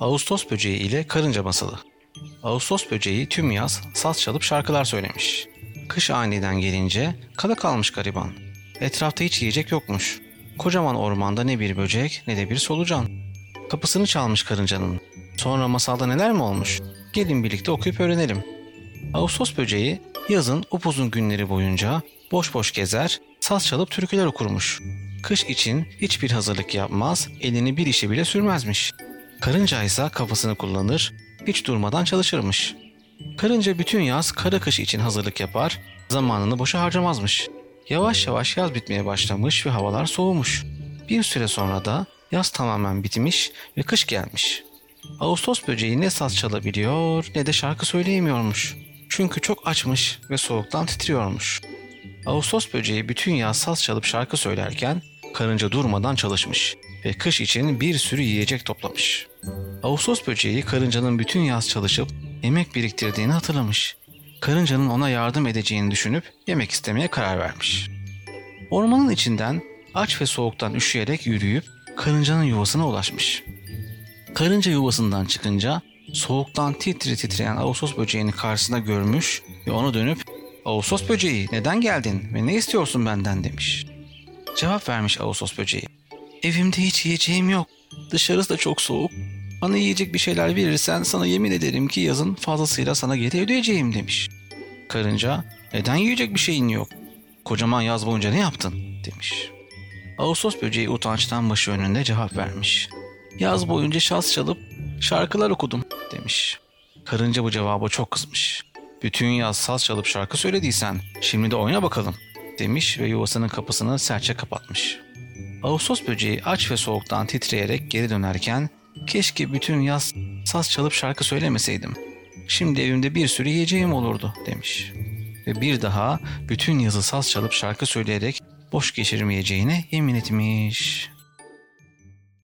Ağustos böceği ile karınca masalı. Ağustos böceği tüm yaz saz çalıp şarkılar söylemiş. Kış aniden gelince kala kalmış gariban. Etrafta hiç yiyecek yokmuş. Kocaman ormanda ne bir böcek ne de bir solucan. Kapısını çalmış karıncanın. Sonra masalda neler mi olmuş? Gelin birlikte okuyup öğrenelim. Ağustos böceği yazın upuzun günleri boyunca boş boş gezer, saz çalıp türküler okurmuş. Kış için hiçbir hazırlık yapmaz, elini bir işe bile sürmezmiş. Karınca ise kafasını kullanır, hiç durmadan çalışırmış. Karınca bütün yaz kara kış için hazırlık yapar, zamanını boşa harcamazmış. Yavaş yavaş yaz bitmeye başlamış ve havalar soğumuş. Bir süre sonra da yaz tamamen bitmiş ve kış gelmiş. Ağustos böceği ne saz çalabiliyor ne de şarkı söyleyemiyormuş. Çünkü çok açmış ve soğuktan titriyormuş. Ağustos böceği bütün yaz saz çalıp şarkı söylerken karınca durmadan çalışmış ve kış için bir sürü yiyecek toplamış. Ağustos böceği karıncanın bütün yaz çalışıp yemek biriktirdiğini hatırlamış. Karıncanın ona yardım edeceğini düşünüp yemek istemeye karar vermiş. Ormanın içinden aç ve soğuktan üşüyerek yürüyüp karıncanın yuvasına ulaşmış. Karınca yuvasından çıkınca soğuktan titri titreyen Ağustos böceğini karşısında görmüş ve ona dönüp Ağustos böceği neden geldin ve ne istiyorsun benden demiş. Cevap vermiş Ağustos böceği. Evimde hiç yiyeceğim yok. Dışarısı da çok soğuk. Bana yiyecek bir şeyler verirsen sana yemin ederim ki yazın fazlasıyla sana geri ödeyeceğim demiş. Karınca neden yiyecek bir şeyin yok? Kocaman yaz boyunca ne yaptın demiş. Ağustos böceği utançtan başı önünde cevap vermiş. Yaz boyunca şaz çalıp şarkılar okudum demiş. Karınca bu cevaba çok kızmış. Bütün yaz saz çalıp şarkı söylediysen şimdi de oyna bakalım demiş ve yuvasının kapısını sertçe kapatmış. Ağustos böceği aç ve soğuktan titreyerek geri dönerken keşke bütün yaz saz çalıp şarkı söylemeseydim. Şimdi evimde bir sürü yiyeceğim olurdu demiş. Ve bir daha bütün yazı saz çalıp şarkı söyleyerek boş geçirmeyeceğine yemin etmiş.